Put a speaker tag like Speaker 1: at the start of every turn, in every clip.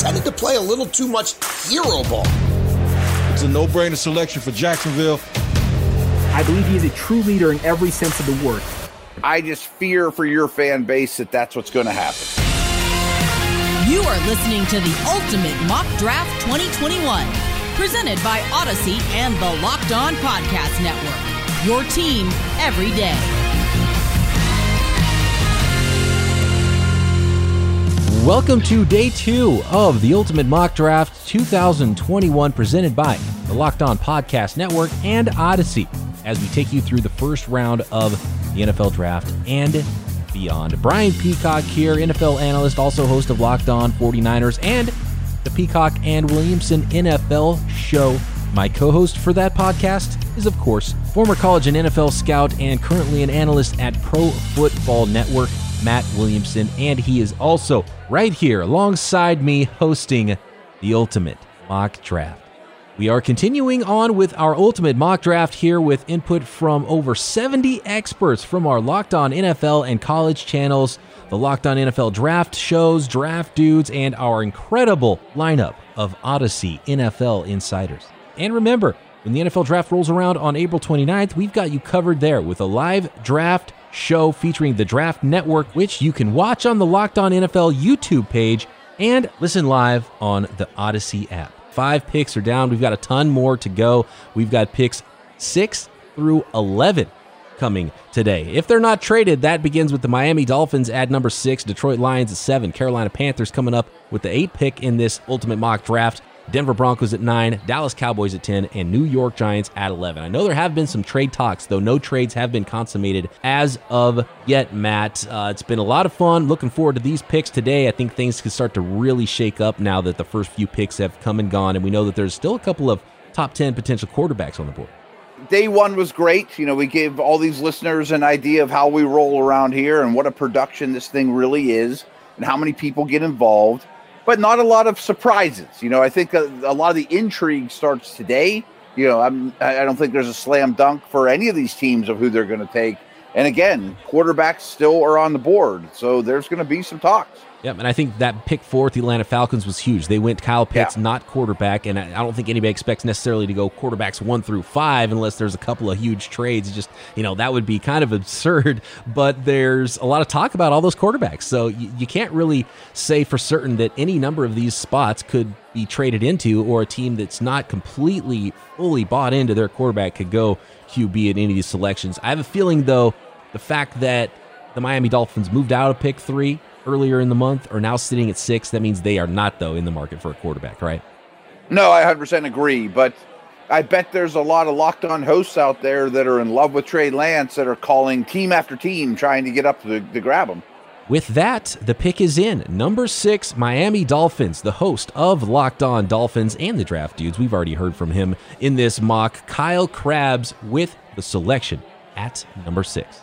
Speaker 1: Tended to play a little too much hero ball.
Speaker 2: It's a no-brainer selection for Jacksonville.
Speaker 3: I believe he is a true leader in every sense of the word.
Speaker 4: I just fear for your fan base that that's what's going to happen.
Speaker 5: You are listening to the Ultimate Mock Draft 2021, presented by Odyssey and the Locked On Podcast Network. Your team every day.
Speaker 6: Welcome to day two of the Ultimate Mock Draft 2021, presented by the Locked On Podcast Network and Odyssey, as we take you through the first round of the NFL Draft and beyond. Brian Peacock here, NFL analyst, also host of Locked On 49ers and the Peacock and Williamson NFL show. My co host for that podcast is, of course, former college and NFL scout and currently an analyst at Pro Football Network, Matt Williamson. And he is also right here alongside me hosting the Ultimate Mock Draft. We are continuing on with our ultimate mock draft here with input from over 70 experts from our Locked On NFL and college channels, the Locked On NFL draft shows, draft dudes, and our incredible lineup of Odyssey NFL insiders. And remember, when the NFL draft rolls around on April 29th, we've got you covered there with a live draft show featuring the Draft Network, which you can watch on the Locked On NFL YouTube page and listen live on the Odyssey app. Five picks are down. We've got a ton more to go. We've got picks six through 11 coming today. If they're not traded, that begins with the Miami Dolphins at number six, Detroit Lions at seven, Carolina Panthers coming up with the eight pick in this ultimate mock draft. Denver Broncos at 9, Dallas Cowboys at 10, and New York Giants at 11. I know there have been some trade talks, though no trades have been consummated as of yet, Matt. Uh, it's been a lot of fun. Looking forward to these picks today. I think things can start to really shake up now that the first few picks have come and gone, and we know that there's still a couple of top 10 potential quarterbacks on the board.
Speaker 4: Day one was great. You know, we gave all these listeners an idea of how we roll around here and what a production this thing really is and how many people get involved but not a lot of surprises. You know, I think a, a lot of the intrigue starts today. You know, I'm, I don't think there's a slam dunk for any of these teams of who they're going to take. And again, quarterbacks still are on the board, so there's going to be some talks.
Speaker 6: Yep, and I think that pick fourth, the Atlanta Falcons, was huge. They went Kyle Pitts, yeah. not quarterback, and I don't think anybody expects necessarily to go quarterbacks one through five unless there's a couple of huge trades. just, you know, that would be kind of absurd, but there's a lot of talk about all those quarterbacks. So you, you can't really say for certain that any number of these spots could be traded into, or a team that's not completely, fully bought into their quarterback could go QB at any of these selections. I have a feeling, though, the fact that the Miami Dolphins moved out of pick three earlier in the month are now sitting at six. That means they are not, though, in the market for a quarterback, right?
Speaker 4: No, I 100% agree. But I bet there's a lot of locked on hosts out there that are in love with Trey Lance that are calling team after team trying to get up to, to grab him.
Speaker 6: With that, the pick is in. Number six, Miami Dolphins, the host of Locked On Dolphins and the Draft Dudes. We've already heard from him in this mock. Kyle Crabbs with the selection at number six.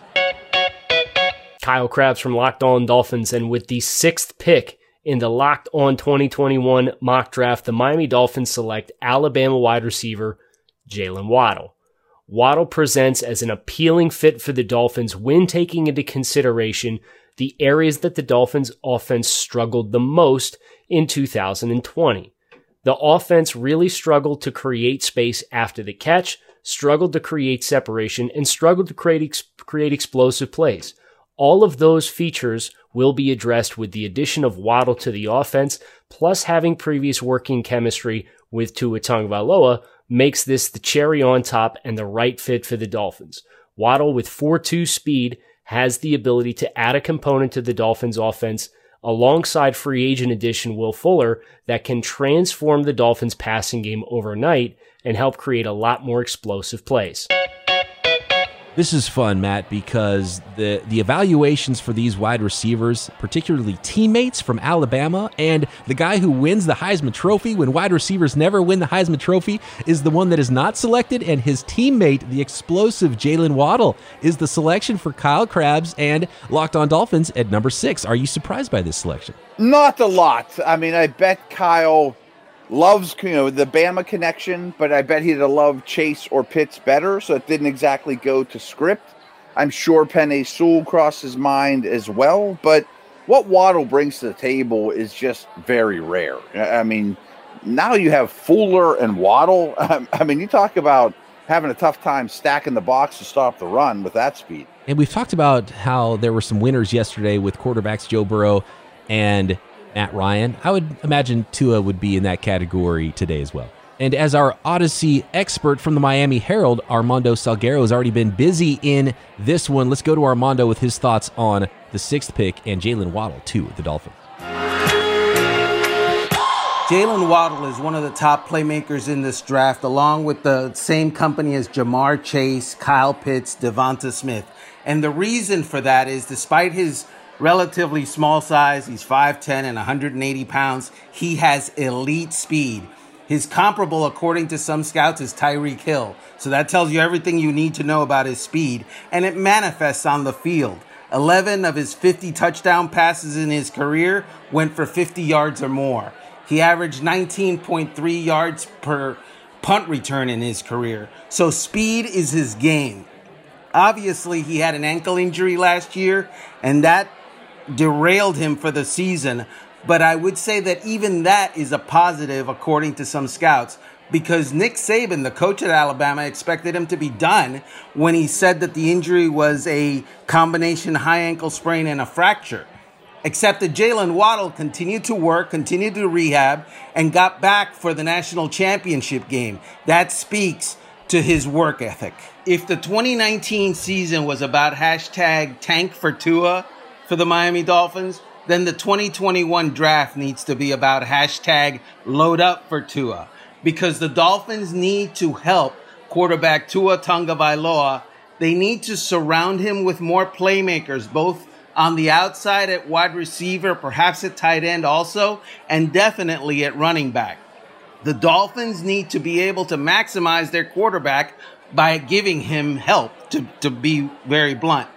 Speaker 7: Kyle Crabbs from Locked On Dolphins. And with the sixth pick in the Locked On 2021 mock draft, the Miami Dolphins select Alabama wide receiver Jalen Waddle. Waddle presents as an appealing fit for the Dolphins when taking into consideration the areas that the Dolphins offense struggled the most in 2020. The offense really struggled to create space after the catch, struggled to create separation, and struggled to create, ex- create explosive plays. All of those features will be addressed with the addition of Waddle to the offense, plus having previous working chemistry with Tua Tagovailoa makes this the cherry on top and the right fit for the Dolphins. Waddle with 4-2 speed has the ability to add a component to the Dolphins offense alongside free agent addition Will Fuller that can transform the Dolphins passing game overnight and help create a lot more explosive plays.
Speaker 6: This is fun, Matt, because the the evaluations for these wide receivers, particularly teammates from Alabama, and the guy who wins the Heisman Trophy when wide receivers never win the Heisman Trophy is the one that is not selected, and his teammate, the explosive Jalen Waddle, is the selection for Kyle Crabbs and Locked On Dolphins at number six. Are you surprised by this selection?
Speaker 4: Not a lot. I mean, I bet Kyle loves you know the Bama connection, but I bet he'd have loved Chase or Pitts better, so it didn't exactly go to script. I'm sure Penei Sewell crossed his mind as well, but what Waddle brings to the table is just very rare. I mean, now you have Fuller and Waddle. I mean, you talk about having a tough time stacking the box to stop the run with that speed.
Speaker 6: And we've talked about how there were some winners yesterday with quarterbacks Joe Burrow and Matt Ryan. I would imagine Tua would be in that category today as well. And as our Odyssey expert from the Miami Herald, Armando Salguero has already been busy in this one. Let's go to Armando with his thoughts on the sixth pick and Jalen Waddle to the Dolphins.
Speaker 8: Jalen Waddle is one of the top playmakers in this draft, along with the same company as Ja'Marr Chase, Kyle Pitts, DeVonta Smith. And the reason for that is despite his relatively small size. He's 5'10 and 180 pounds. He has elite speed. His comparable, according to some scouts, is Tyreek Hill. So that tells you everything you need to know about his speed, and it manifests on the field. 11 of his 50 touchdown passes in his career went for 50 yards or more. He averaged 19.3 yards per punt return in his career. So speed is his game. Obviously, he had an ankle injury last year, and that derailed him for the season. But I would say that even that is a positive, according to some scouts, because Nick Saban, the coach at Alabama, expected him to be done when he said that the injury was a combination high ankle sprain and a fracture. Except that Jalen Waddle continued to work, continued to rehab, and got back for the national championship game. That speaks to his work ethic. If the 2019 season was about hashtag tank for Tua, for the Miami Dolphins, then the 2021 draft needs to be about hashtag load up for Tua because the Dolphins need to help quarterback Tua Tagovailoa. They need to surround him with more playmakers, both on the outside at wide receiver, perhaps at tight end also, and definitely at running back. The Dolphins need to be able to maximize their quarterback by giving him help, to, to be very blunt.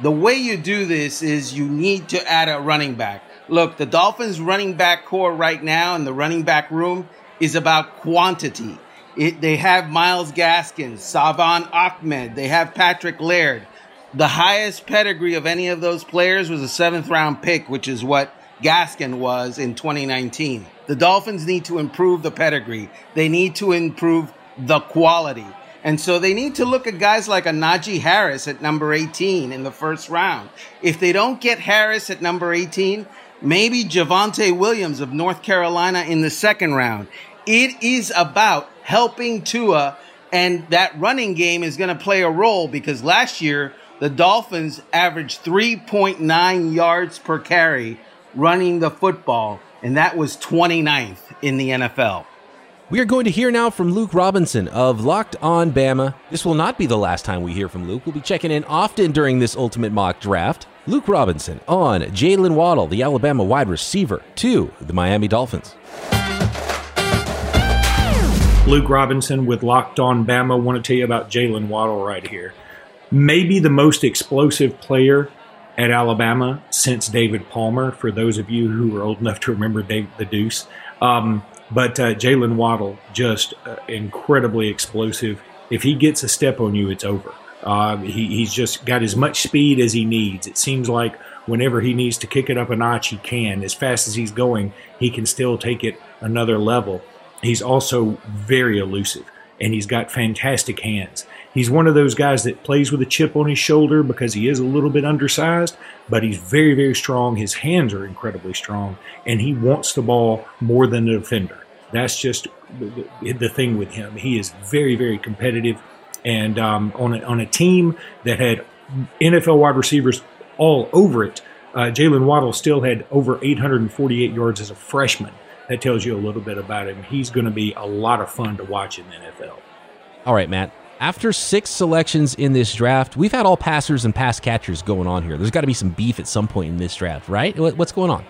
Speaker 8: The way you do this is you need to add a running back. Look, the Dolphins running back corps right now in the running back room is about quantity. It, they have Myles Gaskin, Salvon Ahmed, they have Patrick Laird. The highest pedigree of any of those players was a seventh round pick, which is what Gaskin was in 2019. The Dolphins need to improve the pedigree. They need to improve the quality. And so they need to look at guys like a Najee Harris at number 18 in the first round. If they don't get Harris at number 18, maybe Javonte Williams of North Carolina in the second round. It is about helping Tua, and that running game is going to play a role because last year the Dolphins averaged 3.9 yards per carry running the football, and that was 29th in the NFL.
Speaker 6: We are going to hear now from Luke Robinson of Locked On Bama. This will not be the last time we hear from Luke. We'll be checking in often during this ultimate mock draft. Luke Robinson on Jalen Waddle, the Alabama wide receiver, to the Miami Dolphins.
Speaker 9: Luke Robinson with Locked On Bama. I want to tell you about Jalen Waddle right here. Maybe the most explosive player at Alabama since David Palmer, for those of you who are old enough to remember Dave the Deuce. Um, but uh, Jalen Waddle, just uh, incredibly explosive. If he gets a step on you, it's over. Uh, he, he's just got as much speed as he needs. It seems like whenever he needs to kick it up a notch, he can. As fast as he's going, he can still take it another level. He's also very elusive, and he's got fantastic hands. He's one of those guys that plays with a chip on his shoulder because he is a little bit undersized, but he's very, very strong. His hands are incredibly strong, and he wants the ball more than a defender. That's just the, the thing with him. He is very, very competitive, and um, on a, on a team that had NFL wide receivers all over it, uh, Jalen Waddle still had over 848 yards as a freshman. That tells you a little bit about him. He's going to be a lot of fun to watch in the NFL.
Speaker 6: All right, Matt After six selections in this draft, we've had all passers and pass catchers going on here. There's got to be some beef at some point in this draft, right? What's going on?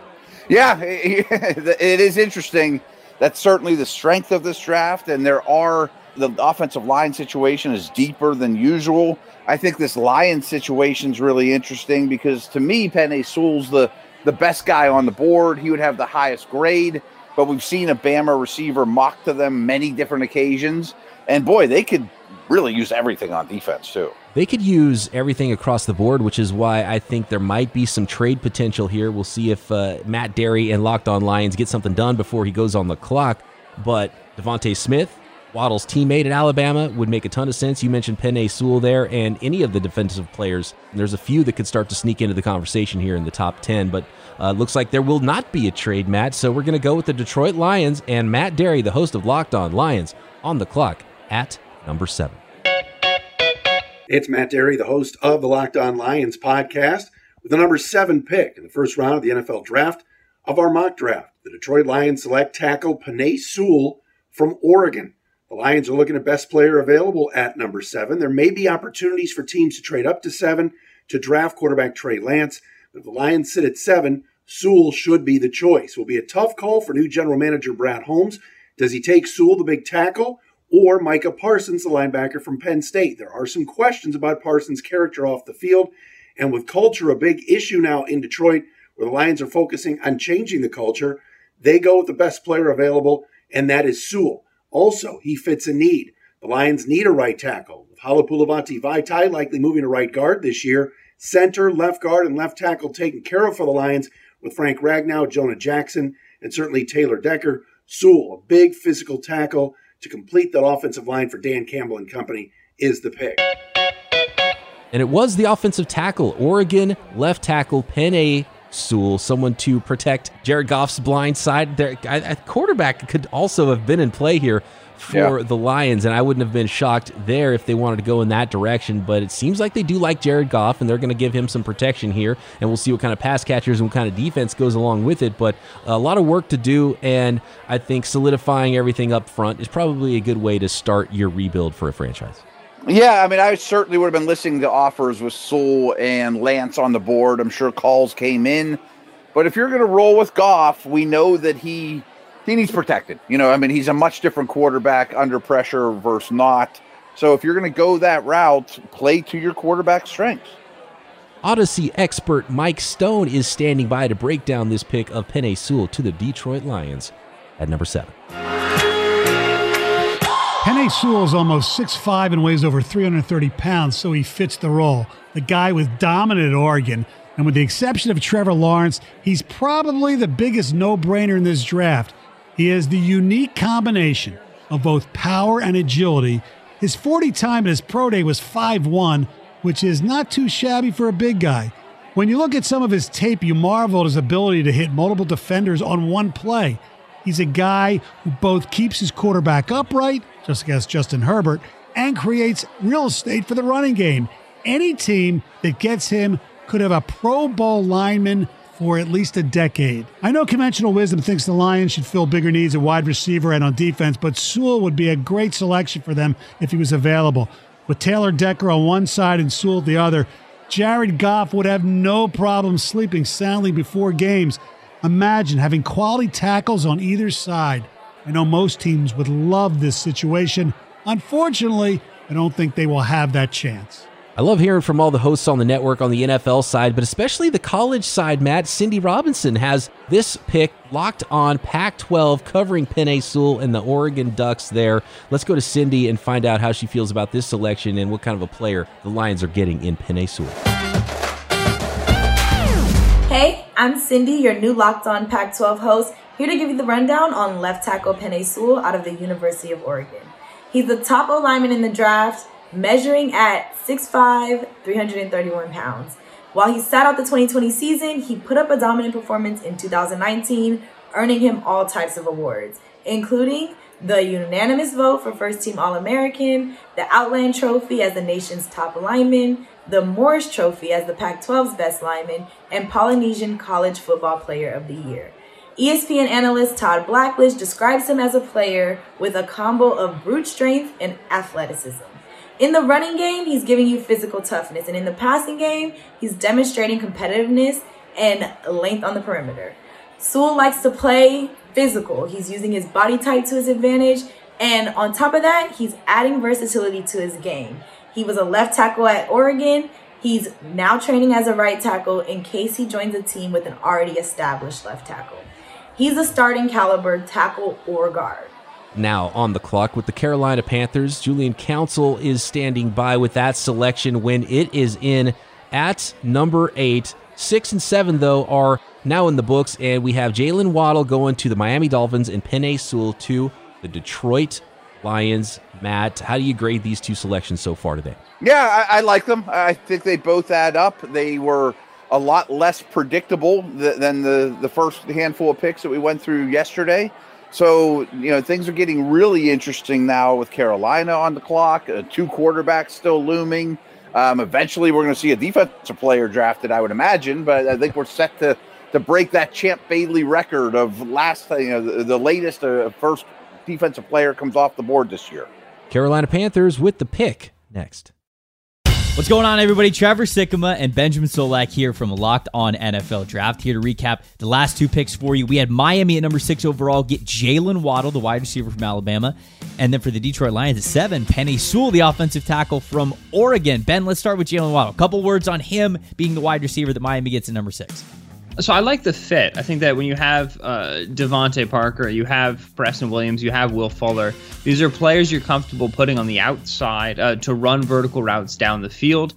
Speaker 4: Yeah, it is interesting. That's certainly the strength of this draft, and there are the offensive line situation is deeper than usual. I think this Lion situation is really interesting because to me, Penei Sewell's the the best guy on the board. He would have the highest grade, but we've seen a Bama receiver mock to them many different occasions, and boy, they could really use everything on defense too.
Speaker 6: They could use everything across the board, which is why I think there might be some trade potential here. We'll see if uh, Matt Dery and Locked On Lions get something done before he goes on the clock. But DeVonta Smith, Waddle's teammate at Alabama would make a ton of sense. You mentioned Penei Sewell there, and any of the defensive players. There's a few that could start to sneak into the conversation here in the top 10, but uh, looks like there will not be a trade, Matt. So we're going to go with the Detroit Lions and Matt Dery, the host of Locked On Lions, on the clock at number seven.
Speaker 10: It's Matt Dery, the host of the Locked On Lions podcast, with the number seven pick in the first round of the NFL draft of our mock draft. The Detroit Lions select tackle Penei Sewell from Oregon. The Lions are looking at best player available at number seven. There may be opportunities for teams to trade up to seven to draft quarterback Trey Lance. But if the Lions sit at seven, Sewell should be the choice. Will be a tough call for new general manager Brad Holmes. Does he take Sewell, the big tackle, or Micah Parsons, the linebacker from Penn State? There are some questions about Parsons' character off the field. And with culture a big issue now in Detroit, where the Lions are focusing on changing the culture, they go with the best player available, and that is Sewell. Also, he fits a need. The Lions need a right tackle. With Halapoulivaati Vaitai likely moving to right guard this year, center, left guard, and left tackle taken care of for the Lions with Frank Ragnow, Jonah Jackson, and certainly Taylor Decker. Sewell, a big physical tackle to complete that offensive line for Dan Campbell and company, is the pick.
Speaker 6: And it was the offensive tackle, Oregon left tackle Penei Sewell, someone to protect Jared Goff's blind side. There, quarterback could also have been in play here for yeah. the Lions, and I wouldn't have been shocked there if they wanted to go in that direction. But it seems like they do like Jared Goff, and they're going to give him some protection here, and we'll see what kind of pass catchers and what kind of defense goes along with it. But a lot of work to do, and I think solidifying everything up front is probably a good way to start your rebuild for a franchise.
Speaker 4: Yeah, I mean, I certainly would have been listening to offers with Sewell and Lance on the board. I'm sure calls came in, but if you're going to roll with Goff, we know that he he needs protected. You know, I mean, he's a much different quarterback under pressure versus not. So if you're going to go that route, play to your quarterback strengths.
Speaker 6: Odyssey expert Mike Stone is standing by to break down this pick of Penei Sewell to the Detroit Lions at number seven.
Speaker 11: Penei Sewell is almost 6'5 and weighs over 330 pounds, so he fits the role. The guy with dominant Oregon, and with the exception of Trevor Lawrence, he's probably the biggest no brainer in this draft. He has the unique combination of both power and agility. His 40 time at his pro day was 5'1, which is not too shabby for a big guy. When you look at some of his tape, you marvel at his ability to hit multiple defenders on one play. He's a guy who both keeps his quarterback upright, just as Justin Herbert, and creates real estate for the running game. Any team that gets him could have a Pro Bowl lineman for at least a decade. I know conventional wisdom thinks the Lions should fill bigger needs at wide receiver and on defense, but Sewell would be a great selection for them if he was available. With Taylor Decker on one side and Sewell the other, Jared Goff would have no problem sleeping soundly before games. Imagine having quality tackles on either side. I know most teams would love this situation. Unfortunately, I don't think they will have that chance.
Speaker 6: I love hearing from all the hosts on the network on the NFL side, but especially the college side, Matt. Cindy Robinson has this pick locked on Pac 12, covering Penei Sewell and the Oregon Ducks there. Let's go to Cindy and find out how she feels about this selection and what kind of a player the Lions are getting in Penei Sewell.
Speaker 12: Hey, I'm Cindy, your new Locked On Pac 12 host, here to give you the rundown on left tackle Penei Sewell out of the University of Oregon. He's the top O lineman in the draft measuring at 6'5, 331 pounds. While he sat out the 2020 season, he put up a dominant performance in 2019, earning him all types of awards, including the unanimous vote for First Team All American, the Outland Trophy as the nation's top lineman, the Morris Trophy as the Pac 12's best lineman, and Polynesian College Football Player of the Year. ESPN analyst Todd Blackledge describes him as a player with a combo of brute strength and athleticism. In the running game, he's giving you physical toughness, and in the passing game, he's demonstrating competitiveness and length on the perimeter. Sewell likes to play physical. He's using his body type to his advantage, and on top of that, he's adding versatility to his game. He was a left tackle at Oregon. He's now training as a right tackle in case he joins a team with an already established left tackle. He's a starting caliber tackle or guard.
Speaker 6: Now on the clock with the Carolina Panthers, Julian Council is standing by with that selection when it is in at number eight. Six and seven, though, are now in the books, and we have Jalen Waddle going to the Miami Dolphins and Penei Sewell to the Detroit Lions. Matt, how do you grade these two selections so far today?
Speaker 4: Yeah, I, I like them. I think they both add up. They were a lot less predictable th- than the, the first handful of picks that we went through yesterday. So, you know, things are getting really interesting now with Carolina on the clock, uh, two quarterbacks still looming. Um, eventually, we're going to see a defensive player drafted, I would imagine, but I think we're set to to break that Champ Bailey record of last, you know, the, the latest uh, first defensive player comes off the board this year.
Speaker 6: Carolina Panthers with the pick next.
Speaker 13: What's going on, everybody? Trevor Sikkema and Benjamin Solak here from Locked On NFL Draft. Here to recap the last two picks for you. We had Miami at number six overall get Jalen Waddle, the wide receiver from Alabama. And then for the Detroit Lions at seven, Penei Sewell, the offensive tackle from Oregon. Ben, let's start with Jalen Waddle. A couple words on him being the wide receiver that Miami gets at number six.
Speaker 14: So I like the fit. I think that when you have uh, DeVante Parker, you have Preston Williams, you have Will Fuller. These are players you're comfortable putting on the outside uh, to run vertical routes down the field.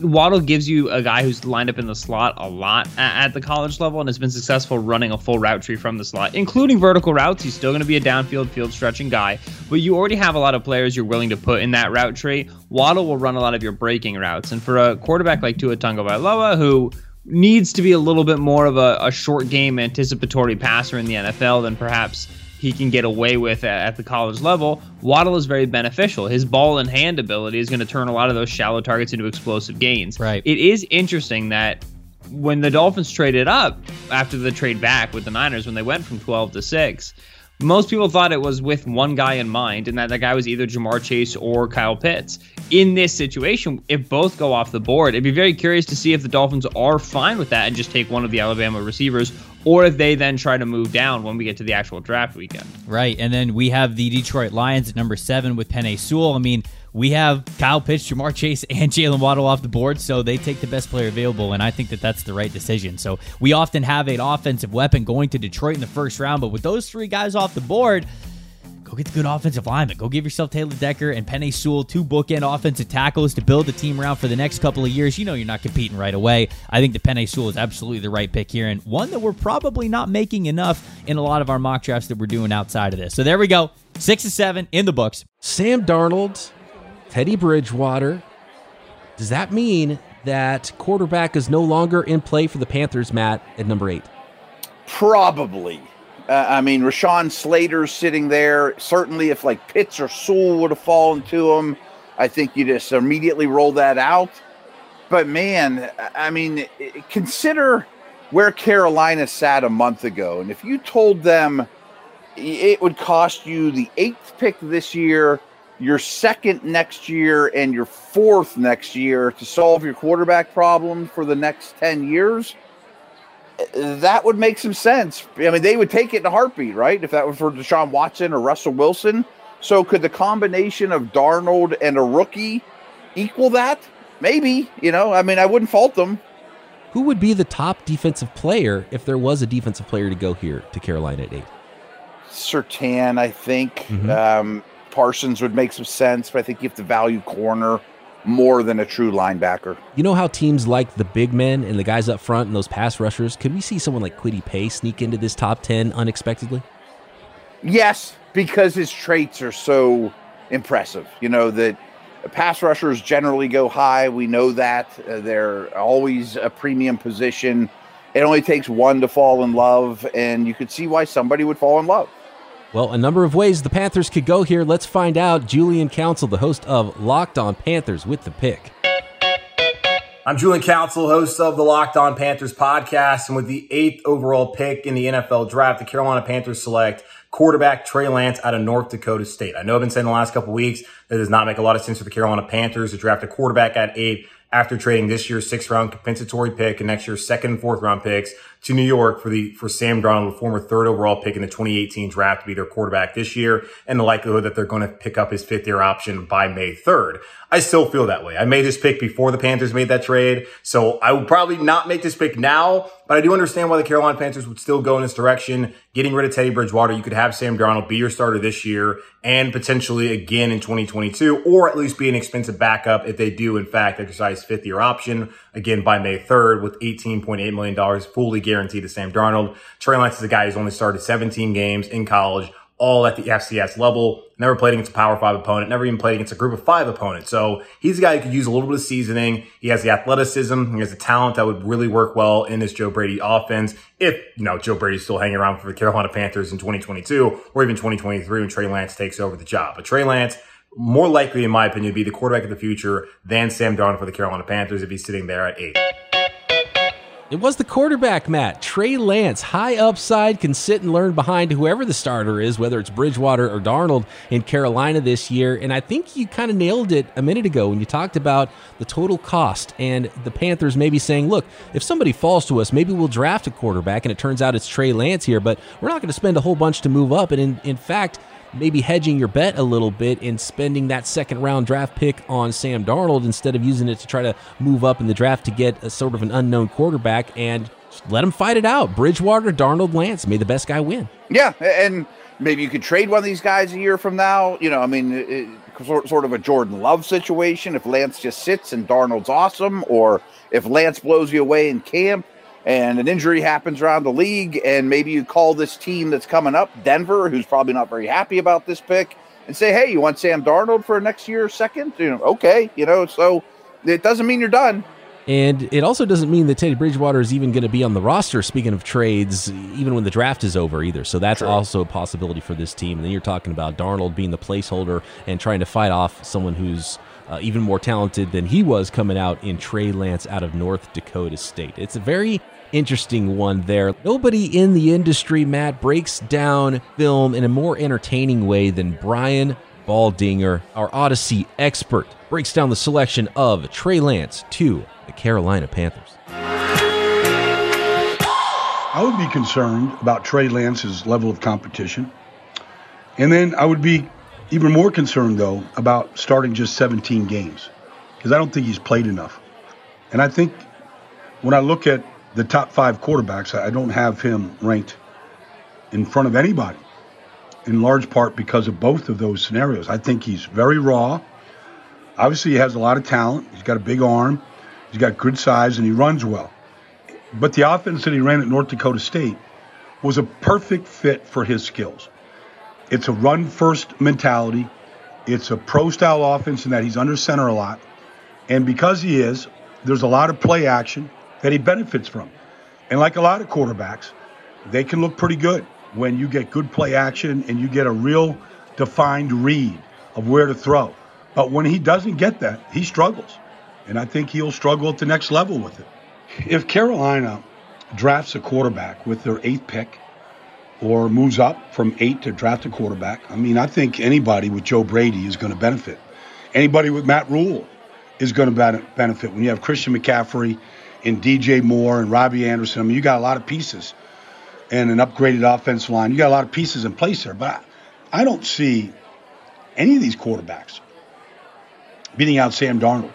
Speaker 14: Waddle gives you a guy who's lined up in the slot a lot at, at the college level and has been successful running a full route tree from the slot, including vertical routes. He's still going to be a downfield field stretching guy, but you already have a lot of players you're willing to put in that route tree. Waddle will run a lot of your breaking routes, and for a quarterback like Tua Tagovailoa, who needs to be a little bit more of a, a, short game anticipatory passer in the NFL than perhaps he can get away with at, the college level. Waddle is very beneficial. His ball and hand ability is going to turn a lot of those shallow targets into explosive gains.
Speaker 13: Right.
Speaker 14: It is interesting that when the Dolphins traded up after the trade back with the Niners, when they went from 12 to 6, most people thought it was with one guy in mind, and that that guy was either Ja'Marr Chase or Kyle Pitts. In this situation, if both go off the board, it'd be very curious to see if the Dolphins are fine with that and just take one of the Alabama receivers, or if they then try to move down when we get to the actual draft weekend.
Speaker 13: Right, and then we have the Detroit Lions at number seven with Penei Sewell. I mean, we have Kyle Pitts, Ja'Marr Chase, and Jalen Waddle off the board, so they take the best player available, and I think that that's the right decision. So we often have an offensive weapon going to Detroit in the first round, but with those three guys off the board, go get the good offensive lineman. Go give yourself Taylor Decker and Penei Sewell, two bookend offensive tackles to build the team around for the next couple of years. You know you're not competing right away. I think the Penei Sewell is absolutely the right pick here, and one that we're probably not making enough in a lot of our mock drafts that we're doing outside of this. So there we go. Six and seven in the books.
Speaker 6: Sam Darnold Teddy Bridgewater. Does that mean that quarterback is no longer in play for the Panthers, Matt, at number eight?
Speaker 4: Probably. Uh, I mean, Rashawn Slater's sitting there. Certainly, if like Pitts or Sewell would have fallen to him, I think you just immediately roll that out. But man, I mean, consider where Carolina sat a month ago. And if you told them it would cost you the eighth pick this year your second next year and your fourth next year to solve your quarterback problem for the next 10 years, that would make some sense. I mean, they would take it in a heartbeat, right? If that were for Deshaun Watson or Russell Wilson. So could the combination of Darnold and a rookie equal that? Maybe, you know, I mean, I wouldn't fault them.
Speaker 6: Who would be the top defensive player if there was a defensive player to go here to Carolina at eight?
Speaker 4: Surtain, I think. Mm-hmm. Um, Parsons would make some sense, but I think you have to value corner more than a true linebacker.
Speaker 6: You know how teams like the big men and the guys up front and those pass rushers? Could we see someone like Kwity Paye sneak into this top 10 unexpectedly?
Speaker 4: Yes, because his traits are so impressive. You know, that pass rushers generally go high. We know that. Uh, they're always a premium position. It only takes one to fall in love, and you could see why somebody would fall in love.
Speaker 6: Well, a number of ways the Panthers could go here. Let's find out. Julian Council, the host of Locked On Panthers, with the pick.
Speaker 15: I'm Julian Council, host of the Locked On Panthers podcast. And with the eighth overall pick in the NFL draft, the Carolina Panthers select quarterback Trey Lance out of North Dakota State. I know I've been saying the last couple weeks that does not make a lot of sense for the Carolina Panthers to draft a quarterback at eight after trading this year's sixth round compensatory pick and next year's second and fourth round picks to New York for the for Sam Darnold, the former third overall pick in the 2018 draft, to be their quarterback this year, and the likelihood that they're going to pick up his fifth year option by May 3rd. I still feel that way. I made this pick before the Panthers made that trade, so I would probably not make this pick now, but I do understand why the Carolina Panthers would still go in this direction. Getting rid of Teddy Bridgewater, you could have Sam Darnold be your starter this year and potentially again in 2022, or at least be an expensive backup if they do, in fact, exercise fifth year option again by May 3rd with $18.8 million fully guaranteed to Sam Darnold. Trey Lance is a guy who's only started 17 games in college, all at the FCS level, never played against a power five opponent, never even played against a group of five opponent. So he's a guy who could use a little bit of seasoning. He has the athleticism. He has the talent that would really work well in this Joe Brady offense. If, you know, Joe Brady's still hanging around for the Carolina Panthers in 2022 or even 2023 when Trey Lance takes over the job. But Trey Lance, more likely, in my opinion, to be the quarterback of the future than Sam Darnold for the Carolina Panthers if he's sitting there at eight.
Speaker 6: It was the quarterback, Matt. Trey Lance, high upside, can sit and learn behind whoever the starter is, whether it's Bridgewater or Darnold in Carolina this year. And I think you kind of nailed it a minute ago when you talked about the total cost and the Panthers maybe saying, look, if somebody falls to us, maybe we'll draft a quarterback. And it turns out it's Trey Lance here, but we're not going to spend a whole bunch to move up. And in, in fact, maybe hedging your bet a little bit and spending that second round draft pick on Sam Darnold instead of using it to try to move up in the draft to get a sort of an unknown quarterback and let him fight it out. Bridgewater, Darnold, Lance, may the best guy win.
Speaker 4: Yeah, and maybe you could trade one of these guys a year from now. You know, I mean, it, sort of a Jordan Love situation. If Lance just sits and Darnold's awesome, or if Lance blows you away in camp and an injury happens around the league, and maybe you call this team that's coming up, Denver, who's probably not very happy about this pick, and say, "Hey, you want Sam Darnold for next year, second? You know, okay, you know." So it doesn't mean you're done.
Speaker 6: And it also doesn't mean that Teddy Bridgewater is even going to be on the roster, speaking of trades, even when the draft is over, either. So that's True. also a possibility for this team. And then you're talking about Darnold being the placeholder and trying to fight off someone who's uh, even more talented than he was coming out in Trey Lance out of North Dakota State. It's a very interesting one there. Nobody in the industry, Matt, breaks down film in a more entertaining way than Brian Baldinger, our Odyssey expert, breaks down the selection of Trey Lance to the Carolina Panthers.
Speaker 16: I would be concerned about Trey Lance's level of competition. And then I would be even more concerned, though, about starting just 17 games because I don't think he's played enough. And I think when I look at the top five quarterbacks, I don't have him ranked in front of anybody, in large part because of both of those scenarios. I think he's very raw. Obviously, he has a lot of talent. He's got a big arm, he's got good size, and he runs well. But the offense that he ran at North Dakota State was a perfect fit for his skills. It's a run first mentality. It's a pro style offense in that he's under center a lot. And because he is, there's a lot of play action that he benefits from. And like a lot of quarterbacks, they can look pretty good when you get good play action and you get a real defined read of where to throw. But when he doesn't get that, he struggles. And I think he'll struggle at the next level with it. If Carolina drafts a quarterback with their eighth pick or moves up from eight to draft a quarterback, I mean, I think anybody with Joe Brady is going to benefit. Anybody with Matt Rhule is going to benefit. When you have Christian McCaffrey in DJ Moore and Robbie Anderson. I mean, you got a lot of pieces and an upgraded offensive line. You got a lot of pieces in place there, but I don't see any of these quarterbacks beating out Sam Darnold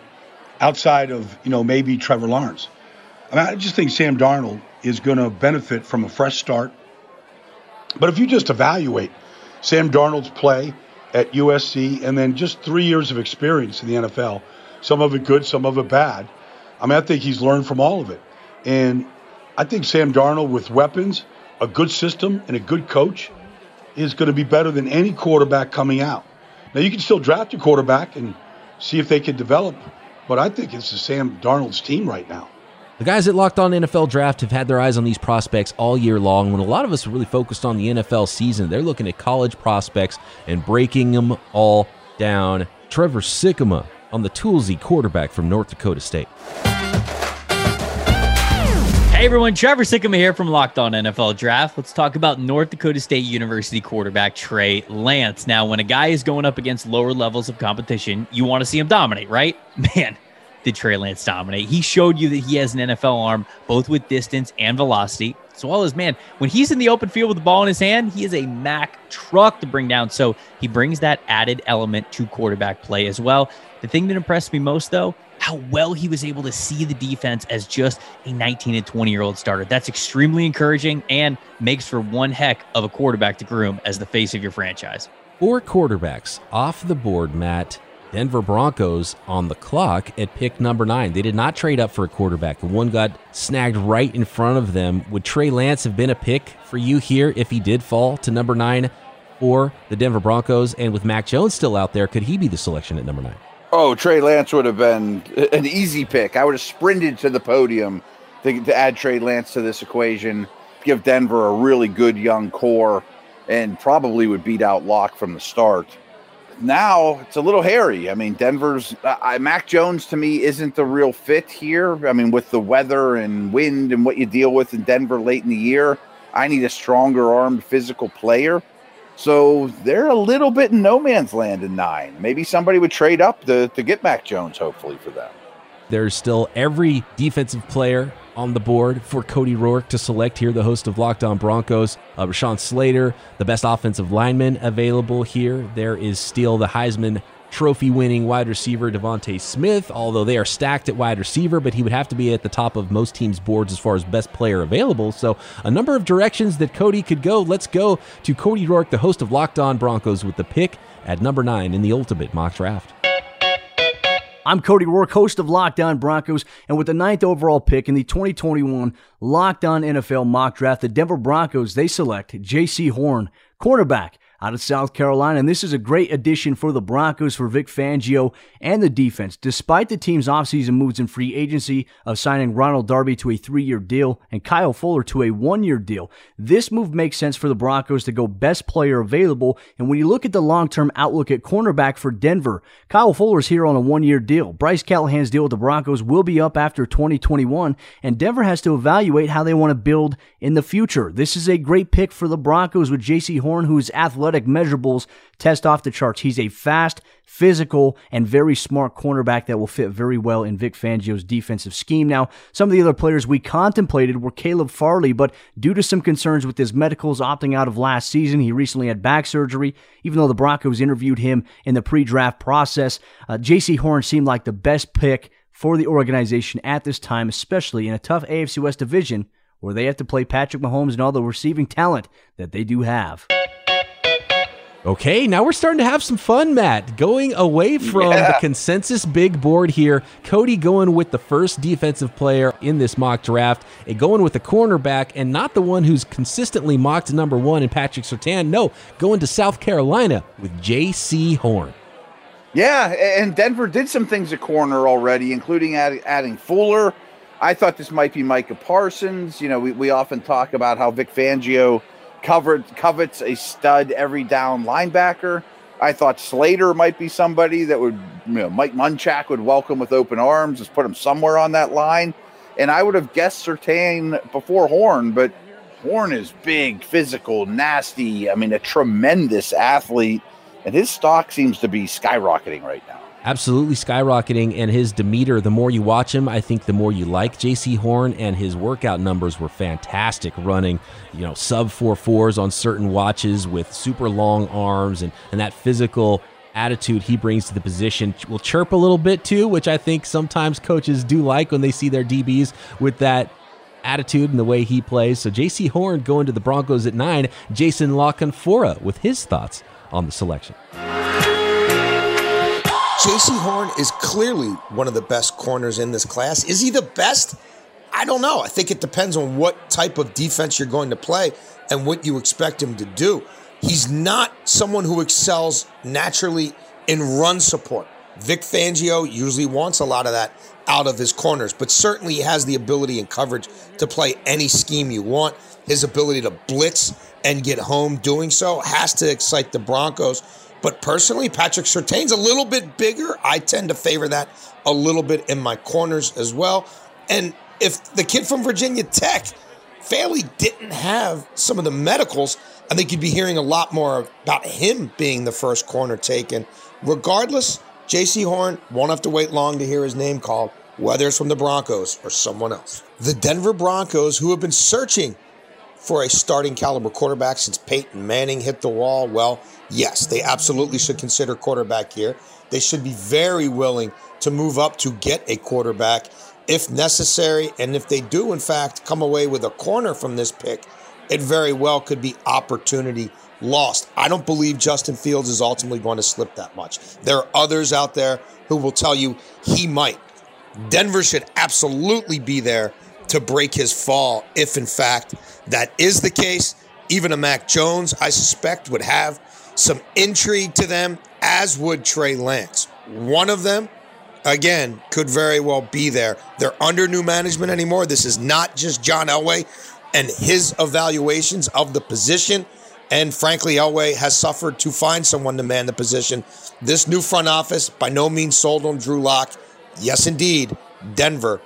Speaker 16: outside of, you know, maybe Trevor Lawrence. I, mean, I just think Sam Darnold is going to benefit from a fresh start. But if you just evaluate Sam Darnold's play at USC and then just three years of experience in the NFL, some of it good, some of it bad, I mean, I think he's learned from all of it. And I think Sam Darnold, with weapons, a good system, and a good coach, is going to be better than any quarterback coming out. Now, you can still draft your quarterback and see if they can develop, but I think it's the Sam Darnold's team right now.
Speaker 6: The guys at Locked On NFL Draft have had their eyes on these prospects all year long. When a lot of us are really focused on the NFL season, they're looking at college prospects and breaking them all down. Trevor Sikkema on the toolsy quarterback from North Dakota State.
Speaker 13: Hey everyone, Trevor Sikkema here from Locked On NFL Draft. Let's talk about North Dakota State University quarterback Trey Lance. Now, when a guy is going up against lower levels of competition, you want to see him dominate, right? Man, did Trey Lance dominate. He showed you that he has an NFL arm, both with distance and velocity, as well as, man, when he's in the open field with the ball in his hand, he is a Mack truck to bring down. So he brings that added element to quarterback play as well. The thing that impressed me most, though, how well he was able to see the defense as just a 19 and 20 year old starter. That's extremely encouraging and makes for one heck of a quarterback to groom as the face of your franchise.
Speaker 6: Four quarterbacks off the board, Matt. Denver Broncos on the clock at pick number nine. They did not trade up for a quarterback. The one got snagged right in front of them. Would Trey Lance have been a pick for you here if he did fall to number nine for the Denver Broncos? And with Mac Jones still out there, could he be the selection at number nine?
Speaker 4: Oh, Trey Lance would have been an easy pick. I would have sprinted to the podium to, to add Trey Lance to this equation, give Denver a really good young core, and probably would beat out Lock from the start. Now it's a little hairy. I mean, Denver's uh, Mac Jones to me isn't the real fit here. I mean, with the weather and wind and what you deal with in Denver late in the year, I need a stronger armed physical player. So they're a little bit in no man's land in nine. Maybe somebody would trade up to, to get Mac Jones, hopefully, for them.
Speaker 6: There's still every defensive player on the board for Cody Roark to select here, the host of Locked On Broncos. Uh, Rashawn Slater, the best offensive lineman available here. There is still the Heisman trophy winning wide receiver DeVonta Smith, although they are stacked at wide receiver, but he would have to be at the top of most teams' boards as far as best player available. So, a number of directions that Cody could go. Let's go to Cody Roark, the host of Locked On Broncos, with the pick at number nine in the ultimate mock draft.
Speaker 17: I'm Cody Roark, host of Locked On Broncos, and with the ninth overall pick in the 2021 Locked On NFL mock draft, the Denver Broncos, they select Jaycee Horn, cornerback out of South Carolina. And this is a great addition for the Broncos for Vic Fangio and the defense. Despite the team's offseason moves in free agency of signing Ronald Darby to a three year deal and Kyle Fuller to a one year deal, this move makes sense for the Broncos to go best player available. And when you look at the long term outlook at cornerback for Denver, Kyle Fuller's here on a one year deal. Bryce Callahan's deal with the Broncos will be up after 2021, and Denver has to evaluate how they want to build in the future. This is a great pick for the Broncos with Jaycee Horn, who's athletic athletic measurables test off the charts. He's a fast, physical, and very smart cornerback that will fit very well in Vic Fangio's defensive scheme. Now, some of the other players we contemplated were Caleb Farley, but due to some concerns with his medicals opting out of last season, he recently had back surgery. Even though the Broncos interviewed him in the pre draft process, uh, Jaycee Horn seemed like the best pick for the organization at this time, especially in a tough AFC West division where they have to play Patrick Mahomes and all the receiving talent that they do have.
Speaker 6: Okay, now we're starting to have some fun, Matt. Going away from yeah. the consensus big board here. Cody going with the first defensive player in this mock draft, and going with the cornerback, and not the one who's consistently mocked number one in Patrick Surtain. No, going to South Carolina with Jaycee Horn.
Speaker 4: Yeah, and Denver did some things at corner already, including add, adding Fuller. I thought this might be Micah Parsons. You know, we, we often talk about how Vic Fangio – covered covets a stud every down linebacker. I thought Slater might be somebody that would, you know, Mike Munchak would welcome with open arms, just put him somewhere on that line. And I would have guessed Surtain before Horn, but Horn is big, physical, nasty. I mean, a tremendous athlete, and his stock seems to be skyrocketing right now
Speaker 6: absolutely skyrocketing and his demeanor the more you watch him i think the more you like jaycee horn and his workout numbers were fantastic running you know sub four fours on certain watches with super long arms and, and that physical attitude he brings to the position will chirp a little bit too which i think sometimes coaches do like when they see their dbs with that attitude and the way he plays. So jaycee horn going to the broncos at nine jason la canfora with his thoughts on the selection
Speaker 1: Jaycee Horn is clearly one of the best corners in this class. Is he the best? I don't know. I think it depends on what type of defense you're going to play and what you expect him to do. He's not someone who excels naturally in run support. Vic Fangio usually wants a lot of that out of his corners, but certainly he has the ability and coverage to play any scheme you want. His ability to blitz and get home doing so has to excite the Broncos But personally, Patrick Surtain's a little bit bigger. I tend to favor that a little bit in my corners as well. And if the kid from Virginia Tech, Farley didn't have some of the medicals, I think you'd be hearing a lot more about him being the first corner taken. Regardless, Jaycee Horn won't have to wait long to hear his name called, whether it's from the Broncos or someone else. The Denver Broncos, who have been searching for a starting caliber quarterback since Peyton Manning hit the wall, well, yes, they absolutely should consider quarterback here. They should be very willing to move up to get a quarterback if necessary. And if they do, in fact, come away with a corner from this pick, it very well could be opportunity lost. I don't believe Justin Fields is ultimately going to slip that much. There are others out there who will tell you he might. Denver should absolutely be there to break his fall if, in fact, that is the case. Even a Mac Jones, I suspect, would have some intrigue to them, as would Trey Lance. One of them, again, could very well be there. They're under new management anymore. This is not just John Elway and his evaluations of the position. And frankly, Elway has suffered to find someone to man the position. This new front office, by no means sold on Drew Lock. Yes, indeed, Denver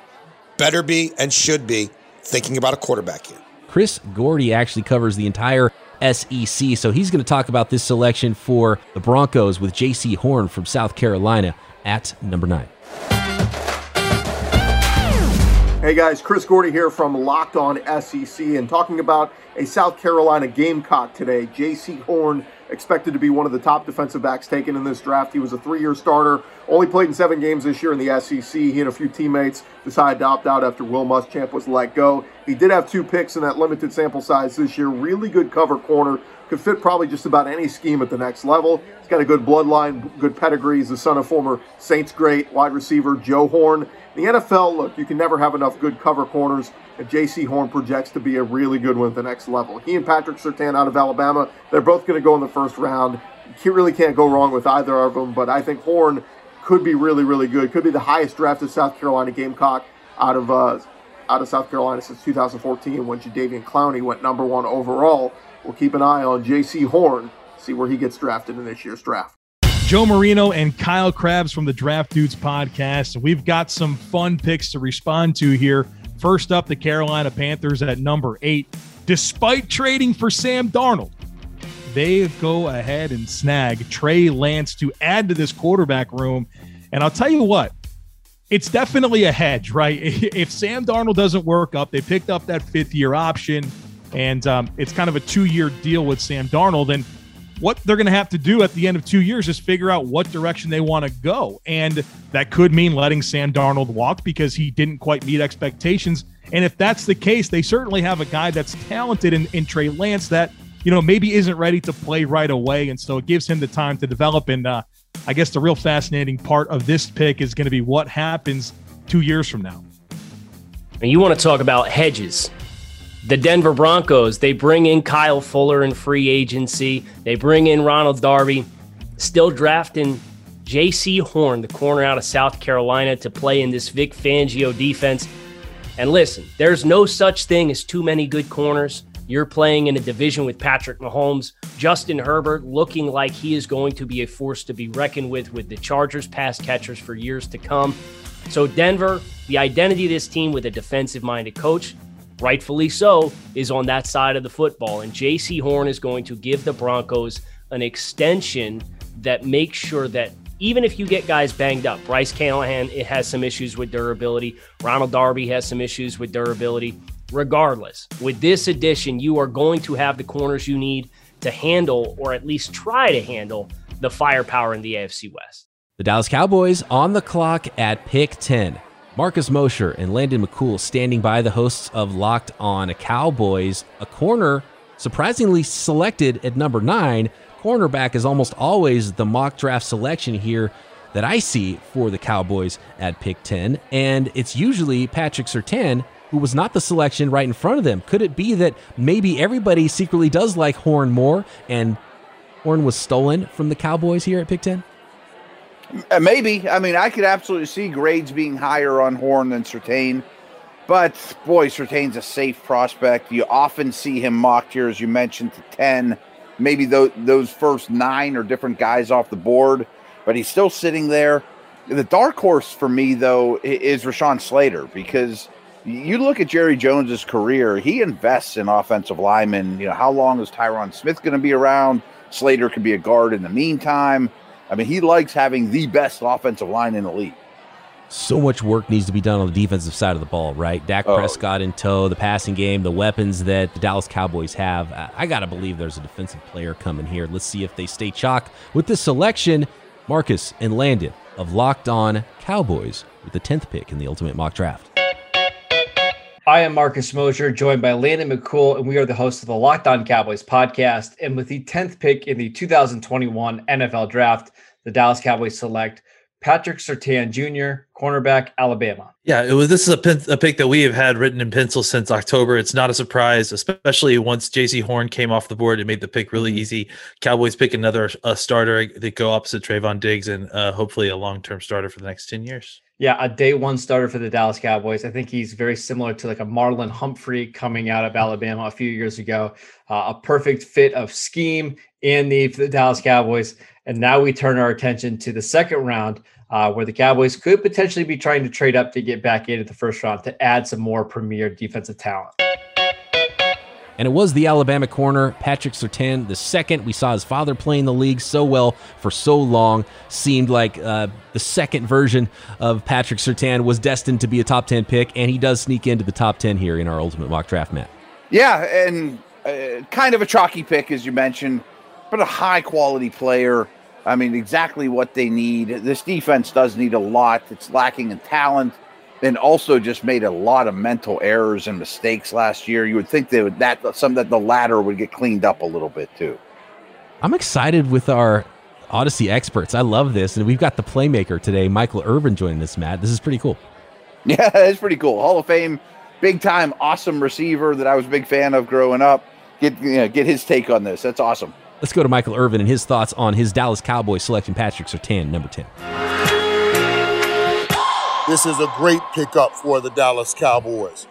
Speaker 1: better be and should be thinking about a quarterback here.
Speaker 6: Chris Gordy actually covers the entire SEC, so he's going to talk about this selection for the Broncos with Jaycee Horn from South Carolina at number nine.
Speaker 18: Hey guys, Chris Gordy here from Locked On SEC and talking about a South Carolina Gamecock today. Jaycee Horn expected to be one of the top defensive backs taken in this draft. He was a three-year starter, only played in seven games this year in the SEC. He and a few teammates decided to opt out after Will Muschamp was let go. He did have two picks in that limited sample size this year. Really good cover corner. Could fit probably just about any scheme at the next level. He's got a good bloodline, good pedigree. He's the son of former Saints great wide receiver Joe Horn. The NFL, look, you can never have enough good cover corners, Jaycee Horn projects to be a really good one at the next level. He and Patrick Surtain out of Alabama, they're both going to go in the first round. You really can't go wrong with either of them, but I think Horn could be really, really good. Could be the highest drafted South Carolina Gamecock out of uh, out of South Carolina since 2014 when Jadeveon Clowney went number one overall. We'll keep an eye on Jaycee Horn, see where he gets drafted in this year's draft.
Speaker 19: Joe Marino and Kyle Crabbs from the Draft Dudes podcast. We've got some fun picks to respond to here. First up, the Carolina Panthers at number eight. Despite trading for Sam Darnold, they go ahead and snag Trey Lance to add to this quarterback room. And I'll tell you what, it's definitely a hedge, right? If Sam Darnold doesn't work up, they picked up that fifth year option, and um, it's kind of a two year deal with Sam Darnold. And what they're going to have to do at the end of two years is figure out what direction they want to go. And that could mean letting Sam Darnold walk because he didn't quite meet expectations. And if that's the case, they certainly have a guy that's talented in, in Trey Lance that, you know, maybe isn't ready to play right away. And so it gives him the time to develop. And uh, I guess the real fascinating part of this pick is going to be what happens two years from now.
Speaker 7: And you want to talk about hedges the Denver Broncos, they bring in Kyle Fuller in free agency. They bring in Ronald Darby, still drafting Jaycee Horn, the corner out of South Carolina, to play in this Vic Fangio defense. And listen, there's no such thing as too many good corners. You're playing in a division with Patrick Mahomes, Justin Herbert looking like he is going to be a force to be reckoned with with the Chargers pass catchers for years to come. So, Denver, the identity of this team with a defensive minded coach, rightfully so, is on that side of the football. And Jaycee Horn is going to give the Broncos an extension that makes sure that even if you get guys banged up, Bryce Callahan it has some issues with durability. Ronald Darby has some issues with durability. Regardless, with this addition, you are going to have the corners you need to handle, or at least try to handle, the firepower in the AFC West.
Speaker 6: The Dallas Cowboys on the clock at pick 10. Marcus Mosher and Landon McCool standing by the hosts of Locked On Cowboys. A corner surprisingly selected at number nine. Cornerback is almost always the mock draft selection here that I see for the Cowboys at pick 10. And it's usually Patrick Surtain who was not the selection right in front of them. Could it be that maybe everybody secretly does like Horn more and Horn was stolen from the Cowboys here at pick 10?
Speaker 4: Uh, maybe. I mean, I could absolutely see grades being higher on Horn than Surtain. But boy, Surtain's a safe prospect. You often see him mocked here, as you mentioned, to 10. maybe those those first nine or different guys off the board, but he's still sitting there. The dark horse for me though is Rashawn Slater because you look at Jerry Jones's career, he invests in offensive linemen. You know, how long is Tyron Smith going to be around? Slater could be a guard in the meantime. I mean, he likes having the best offensive line in the league.
Speaker 6: So much work needs to be done on the defensive side of the ball, right? Dak
Speaker 4: Oh.
Speaker 6: Prescott in tow, the passing game, the weapons that the Dallas Cowboys have. I- I got to believe there's a defensive player coming here. Let's see if they stay chalk with this selection. Marcus and Landon of Locked On Cowboys with the 10th pick in the Ultimate Mock Draft.
Speaker 20: I am Marcus Mosher, joined by Landon McCool, and we are the hosts of the Locked On Cowboys podcast. And with the 10th pick in the 2021 NFL Draft, the Dallas Cowboys select Patrick Surtain Jr., cornerback, Alabama.
Speaker 21: Yeah, it was. This is a, pin, a pick that we have had written in pencil since October. It's not a surprise, especially once Jaycee Horn came off the board and made the pick really easy. Cowboys pick another a starter. They go opposite Trevon Diggs and uh, hopefully a long term starter for the next ten years.
Speaker 20: Yeah, a day one starter for the Dallas Cowboys. I think he's very similar to like a Marlon Humphrey coming out of Alabama a few years ago. Uh, a perfect fit of scheme and need for the Dallas Cowboys. And now we turn our attention to the second round, uh, where the Cowboys could potentially be trying to trade up to get back into the first round to add some more premier defensive talent.
Speaker 6: And it was the Alabama corner, Patrick Surtain, the second. We saw his father playing the league so well for so long. Seemed like uh, the second version of Patrick Surtain was destined to be a top 10 pick, and he does sneak into the top 10 here in our ultimate mock draft, Matt.
Speaker 4: Yeah, and uh, kind of a chalky pick, as you mentioned, but a high quality player. I mean, exactly what they need. This defense does need a lot. It's lacking in talent, and also just made a lot of mental errors and mistakes last year. You would think they would that some that the latter would get cleaned up a little bit too.
Speaker 6: I'm excited with our Odyssey experts. I love this. And we've got the playmaker today, Michael Irvin, joining us, Matt. This is pretty cool.
Speaker 4: Yeah, it's pretty cool. Hall of Fame, big time, awesome receiver that I was a big fan of growing up. Get you know, get his take on this. That's awesome.
Speaker 6: Let's go to Michael Irvin and his thoughts on his Dallas Cowboys selection, Patrick Surtain, number 10.
Speaker 22: This is a great pickup for the Dallas Cowboys.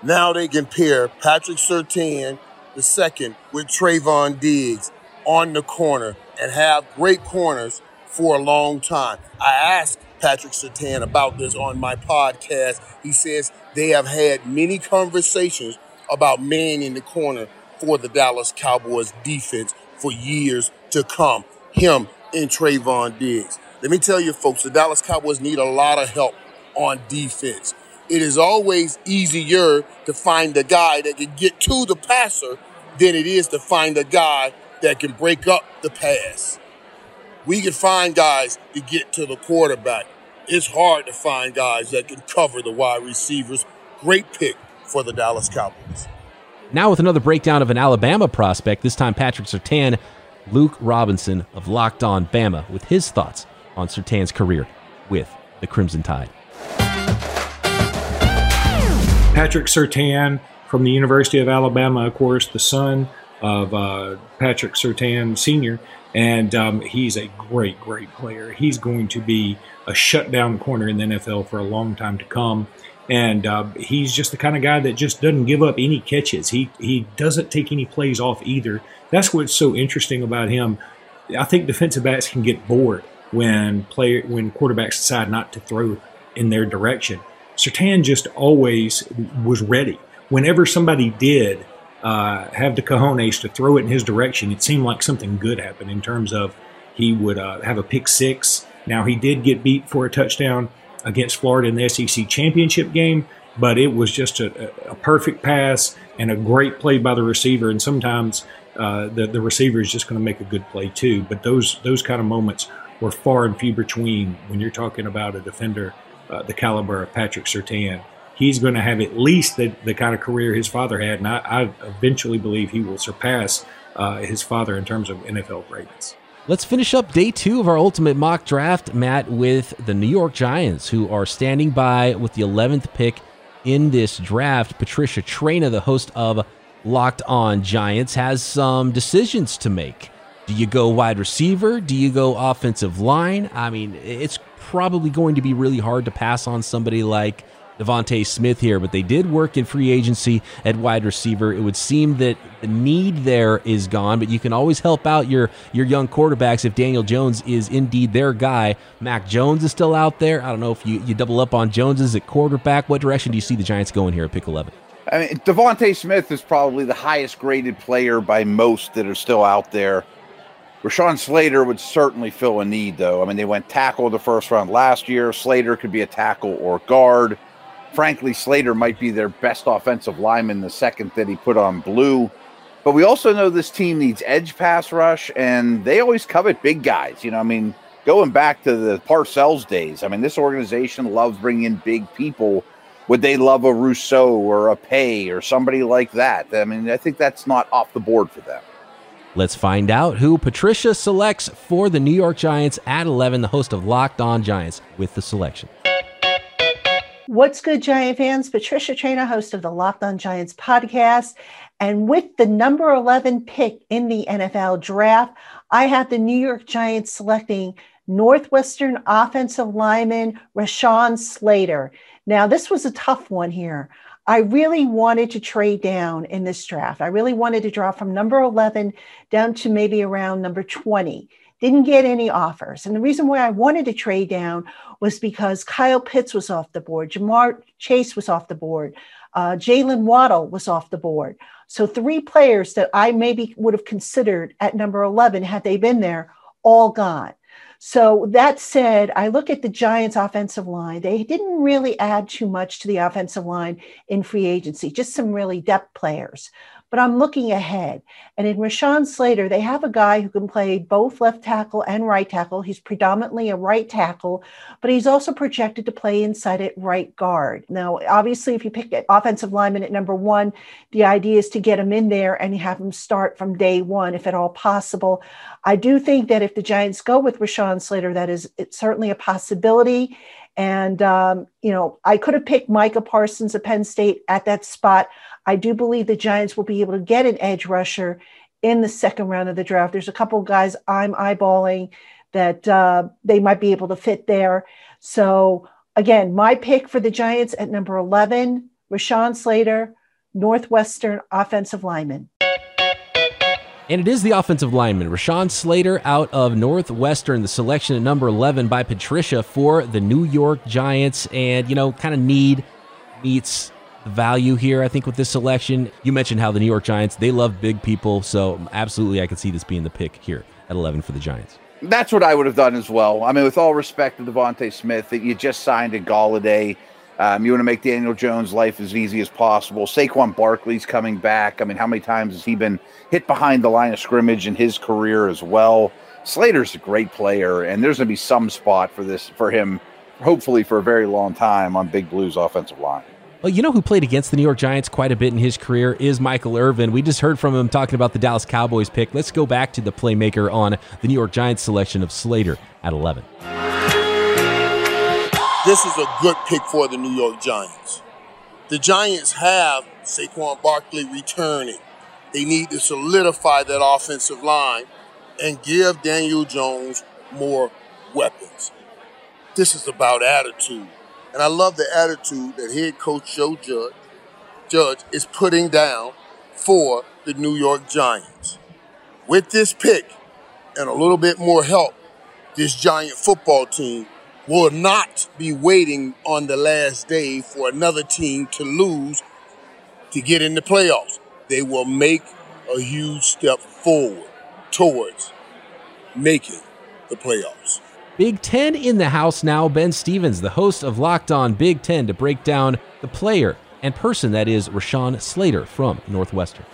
Speaker 22: Now they can pair Patrick Surtain the second with Trevon Diggs on the corner and have great corners for a long time. I asked Patrick Surtain about this on my podcast. He says they have had many conversations about man in the corner for the Dallas Cowboys defense for years to come. Him and Trevon Diggs. Let me tell you, folks, the Dallas Cowboys need a lot of help on defense. It is always easier to find a guy that can get to the passer than it is to find a guy that can break up the pass. We can find guys to get to the quarterback. It's hard to find guys that can cover the wide receivers. Great pick for the Dallas Cowboys.
Speaker 6: Now with another breakdown of an Alabama prospect, this time Patrick Surtain, Luke Robinson of Locked On Bama with his thoughts on Surtain's career with the Crimson Tide.
Speaker 9: Patrick Surtain from the University of Alabama, of course, the son of uh, Patrick Surtain Sr., and um, he's a great, great player. He's going to be a shutdown corner in the NFL for a long time to come. And uh, he's just the kind of guy that just doesn't give up any catches. He he doesn't take any plays off either. That's what's so interesting about him. I think defensive backs can get bored when player when quarterbacks decide not to throw in their direction. Surtain just always was ready. Whenever somebody did uh, have the cojones to throw it in his direction, it seemed like something good happened in terms of he would uh, have a pick six. Now, he did get beat for a touchdown against Florida in the SEC championship game, but it was just a, a perfect pass and a great play by the receiver. And sometimes uh, the, the receiver is just going to make a good play too. But those, those kind of moments were far and few between when you're talking about a defender uh, the caliber of Patrick Surtain. He's going to have at least the, the kind of career his father had, and I, I eventually believe he will surpass uh, his father in terms of NFL greatness.
Speaker 6: Let's finish up day two of our ultimate mock draft, Matt, with the New York Giants, who are standing by with the 11th pick in this draft. Patricia Traina, the host of Locked On Giants, has some decisions to make. Do you go wide receiver? Do you go offensive line? I mean, it's probably going to be really hard to pass on somebody like DeVonta Smith here, but they did work in free agency at wide receiver. It would seem that the need there is gone, but you can always help out your your young quarterbacks if Daniel Jones is indeed their guy. Mac Jones is still out there. I don't know if you, you double up on Jones at quarterback. What direction do you see the Giants going here at pick 11?
Speaker 4: I mean, DeVonta Smith is probably the highest graded player by most that are still out there. Rashawn Slater would certainly fill a need, though. I mean, they went tackle the first round last year. Slater could be a tackle or guard. Frankly, Slater might be their best offensive lineman the second that he put on blue. But we also know this team needs edge pass rush, and they always covet big guys. You know, I mean, going back to the Parcells days, I mean, this organization loves bringing in big people. Would they love a Rousseau or a Paye or somebody like that? I mean, I think that's not off the board for them.
Speaker 6: Let's find out who Patricia selects for the New York Giants at 11, the host of Locked On Giants, with the selection.
Speaker 23: What's good, Giant fans? Patricia Traina, host of the Locked On Giants podcast. And with the number 11 pick in the NFL draft, I have the New York Giants selecting Northwestern offensive lineman Rashawn Slater. Now, this was a tough one here. I really wanted to trade down in this draft. I really wanted to draw from number 11 down to maybe around number 20. Didn't get any offers. And the reason why I wanted to trade down was because Kyle Pitts was off the board, Ja'Marr Chase was off the board, uh, Jaylen Waddle was off the board. So, three players that I maybe would have considered at number 11 had they been there, all gone. So that said, I look at the Giants' offensive line. They didn't really add too much to the offensive line in free agency, just some really depth players but I'm looking ahead. And in Rashawn Slater, they have a guy who can play both left tackle and right tackle. He's predominantly a right tackle, but he's also projected to play inside at right guard. Now, obviously, if you pick an offensive lineman at number one, the idea is to get him in there and have him start from day one, if at all possible. I do think that if the Giants go with Rashawn Slater, that is it's certainly a possibility. And, um, you know, I could have picked Micah Parsons of Penn State at that spot. I do believe the Giants will be able to get an edge rusher in the second round of the draft. There's a couple of guys I'm eyeballing that uh, they might be able to fit there. So, again, my pick for the Giants at number 11, Rashawn Slater, Northwestern offensive lineman.
Speaker 6: And it is the offensive lineman, Rashawn Slater out of Northwestern, the selection at number 11 by Patricia for the New York Giants. And, you know, kind of need meets value here, I think, with this selection. You mentioned how the New York Giants, they love big people. So absolutely, I could see this being the pick here at 11 for the Giants.
Speaker 4: That's what I would have done as well. I mean, with all respect to DeVonta Smith, that you just signed a Golladay. Um, you want to make Daniel Jones' life as easy as possible. Saquon Barkley's coming back. I mean, how many times has he been hit behind the line of scrimmage in his career as well? Slater's a great player, and there's going to be some spot for this for him, hopefully for a very long time on Big Blue's offensive line.
Speaker 6: Well, you know who played against the New York Giants quite a bit in his career is Michael Irvin. We just heard from him talking about the Dallas Cowboys pick. Let's go back to the playmaker on the New York Giants selection of Slater at 11.
Speaker 22: This is a good pick for the New York Giants. The Giants have Saquon Barkley returning. They need to solidify that offensive line and give Daniel Jones more weapons. This is about attitude. And I love the attitude that head coach Joe Judge, Judge is putting down for the New York Giants. With this pick and a little bit more help, this Giant football team will not be waiting on the last day for another team to lose to get in the playoffs. They will make a huge step forward towards making the playoffs.
Speaker 6: Big Ten in the house now. Ben Stevens, the host of Locked On Big Ten, to break down the player and person that is Rashawn Slater from Northwestern.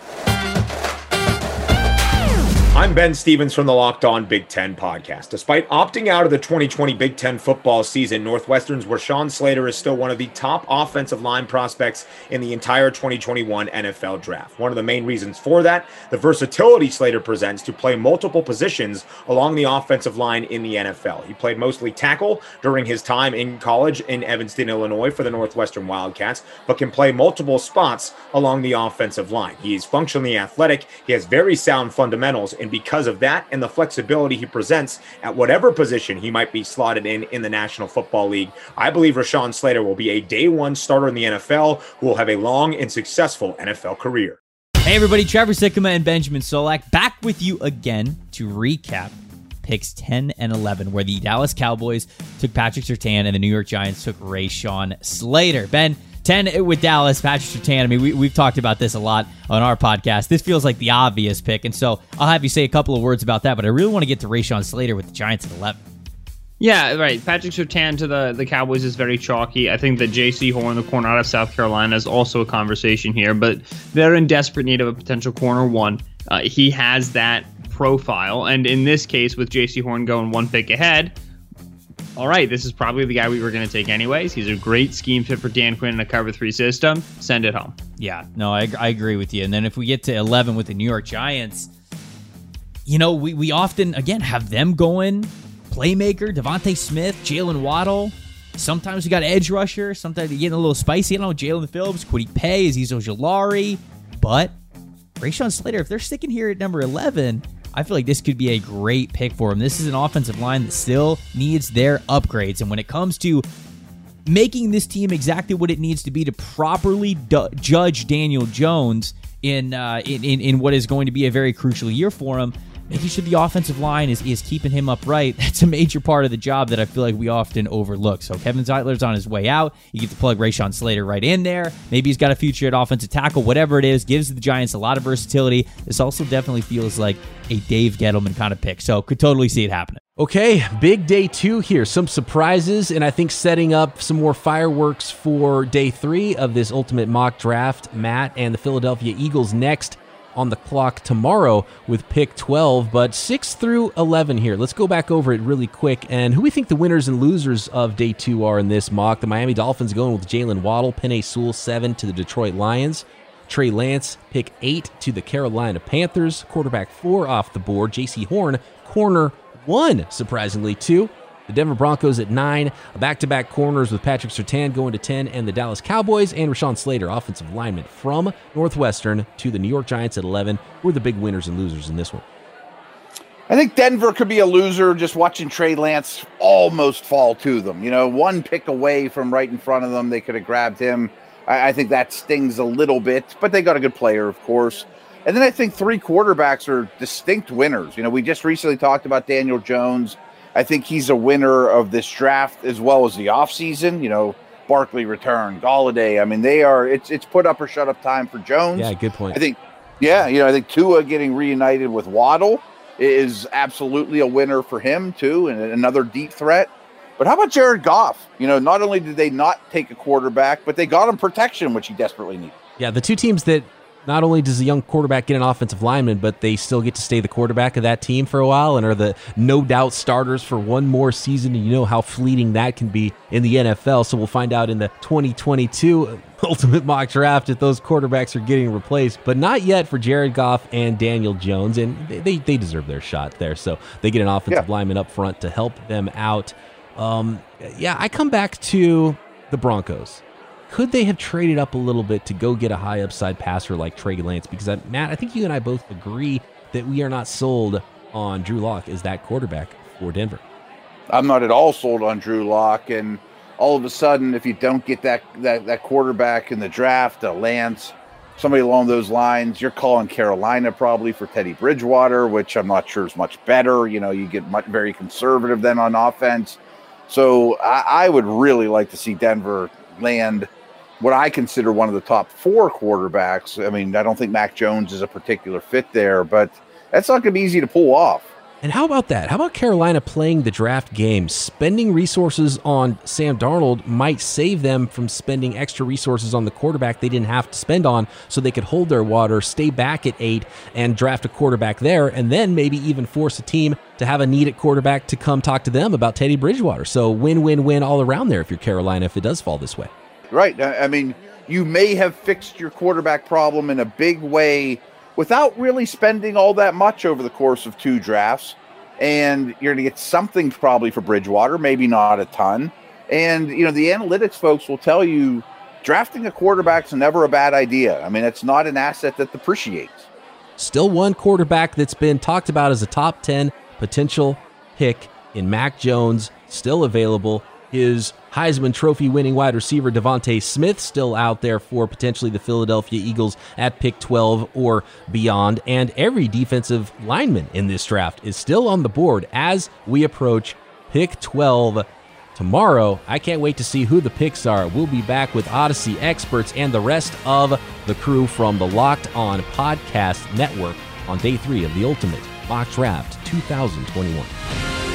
Speaker 24: I'm Ben Stevens from the Locked On Big Ten podcast. Despite opting out of the 2020 Big Ten football season, Northwestern's Rashawn Slater is still one of the top offensive line prospects in the entire 2021 NFL draft. One of the main reasons for that, the versatility Slater presents to play multiple positions along the offensive line in the NFL. He played mostly tackle during his time in college in Evanston, Illinois for the Northwestern Wildcats, but can play multiple spots along the offensive line. He is functionally athletic, he has very sound fundamentals, and because of that and the flexibility he presents at whatever position he might be slotted in in the National Football League. I believe Rashawn Slater will be a day one starter in the NFL who will have a long and successful NFL career.
Speaker 13: Hey, everybody, Trevor Sikkema and Benjamin Solak back with you again to recap picks 10 and 11, where the Dallas Cowboys took Patrick Surtain and the New York Giants took Ray Rashawn Slater. Ben, 10 with Dallas, Patrick Surtain. I mean, we, we've talked about this a lot on our podcast. This feels like the obvious pick. And so I'll have you say a couple of words about that, but I really want to get to Rashawn Slater with the Giants at 11.
Speaker 14: Yeah, right. Patrick Surtain to the, the Cowboys is very chalky. I think that Jaycee Horn, the corner out of South Carolina, is also a conversation here, but they're in desperate need of a potential corner one. Uh, he has that profile, and in this case, with Jaycee Horn going one pick ahead, all right, this is probably the guy we were going to take anyways. He's a great scheme fit for Dan Quinn in a cover three system. Send it home.
Speaker 13: Yeah, no, I, I agree with you. And then if we get to 11 with the New York Giants, you know, we, we often, again, have them going playmaker, DeVonta Smith, Jaylen Waddle. Sometimes we got edge rusher. Sometimes you're getting a little spicy. I don't know, Jaelan Phillips, Kwity Paye, Azeez Ojulari. But Rashawn Slater, if they're sticking here at number 11, I feel like this could be a great pick for him. This is an offensive line that still needs their upgrades. And when it comes to making this team exactly what it needs to be to properly du- judge Daniel Jones in, uh, in, in in what is going to be a very crucial year for him, making sure the offensive line is, is keeping him upright. That's a major part of the job that I feel like we often overlook. So Kevin Zeitler's on his way out. You get to plug Rashawn Slater right in there. Maybe he's got a future at offensive tackle, whatever it is, gives the Giants a lot of versatility. This also definitely feels like a Dave Gettleman kind of pick. So could totally see it happening.
Speaker 6: Okay, big day two here. Some surprises, and I think setting up some more fireworks for day three of this ultimate mock draft. Matt and the Philadelphia Eagles next on the clock tomorrow with pick 12, but 6 through 11 here. Let's go back over it really quick and who we think the winners and losers of day two are in this mock. The Miami Dolphins going with Jaylen Waddle, Penei Sewell 7 to the Detroit Lions. Trey Lance, pick 8 to the Carolina Panthers. Quarterback 4 off the board. Jaycee Horn, corner 1, surprisingly, 2. The Denver Broncos at 9. Back to back corners with Patrick Surtain going to 10. And the Dallas Cowboys and Rashawn Slater, offensive lineman from Northwestern, to the New York Giants at 11. Who are the big winners and losers in this one?
Speaker 4: I think Denver could be a loser just watching Trey Lance almost fall to them. You know, one pick away from right in front of them, they could have grabbed him. I, I think that stings a little bit, but they got a good player, of course. And then I think three quarterbacks are distinct winners. You know, we just recently talked about Daniel Jones. I think he's a winner of this draft as well as the offseason. You know, Barkley return, Golladay. I mean, they are it's it's put up or shut up time for Jones.
Speaker 6: Yeah, good point.
Speaker 4: I think, yeah, you know, I think Tua getting reunited with Waddle is absolutely a winner for him too, and another deep threat. But how about Jared Goff? You know, not only did they not take a quarterback, but they got him protection, which he desperately needed.
Speaker 6: Yeah, the two teams that not only does a young quarterback get an offensive lineman, but they still get to stay the quarterback of that team for a while and are the no doubt starters for one more season. And you know how fleeting that can be in the NFL. So we'll find out in the 2022 ultimate mock draft if those quarterbacks are getting replaced, but not yet for Jared Goff and Daniel Jones. And they, they deserve their shot there. So they get an offensive yeah. lineman up front to help them out. Um, yeah, I come back to the Broncos could they have traded up a little bit to go get a high upside passer like Trey Lance? Because, uh, Matt, I think you and I both agree that we are not sold on Drew Lock as that quarterback for Denver.
Speaker 4: I'm not at all sold on Drew Lock. And all of a sudden, if you don't get that, that, that quarterback in the draft, a Lance, somebody along those lines, you're calling Carolina probably for Teddy Bridgewater, which I'm not sure is much better. You know, you get much, very conservative then on offense. So I, I would really like to see Denver land what I consider one of the top four quarterbacks. I mean, I don't think Mac Jones is a particular fit there, but that's not going to be easy to pull off.
Speaker 6: And how about that? How about Carolina playing the draft game? Spending resources on Sam Darnold might save them from spending extra resources on the quarterback they didn't have to spend on so they could hold their water, stay back at eight, and draft a quarterback there, and then maybe even force a team to have a need at quarterback to come talk to them about Teddy Bridgewater. So win win win all around there if you're Carolina if it does fall this way.
Speaker 4: Right. I mean, you may have fixed your quarterback problem in a big way without really spending all that much over the course of two drafts. And you're going to get something probably for Bridgewater, maybe not a ton. And, you know, the analytics folks will tell you drafting a quarterback is never a bad idea. I mean, it's not an asset that depreciates.
Speaker 6: still one quarterback that's been talked about as a top 10 potential pick in Mac Jones, still available. His Heisman Trophy winning wide receiver DeVonta Smith still out there for potentially the Philadelphia Eagles at pick 12 or beyond. And every defensive lineman in this draft is still on the board as we approach pick 12 tomorrow. I can't wait to see who the picks are. We'll be back with Odyssey experts and the rest of the crew from the Locked On Podcast Network on day three of the Ultimate Mock Draft 2021.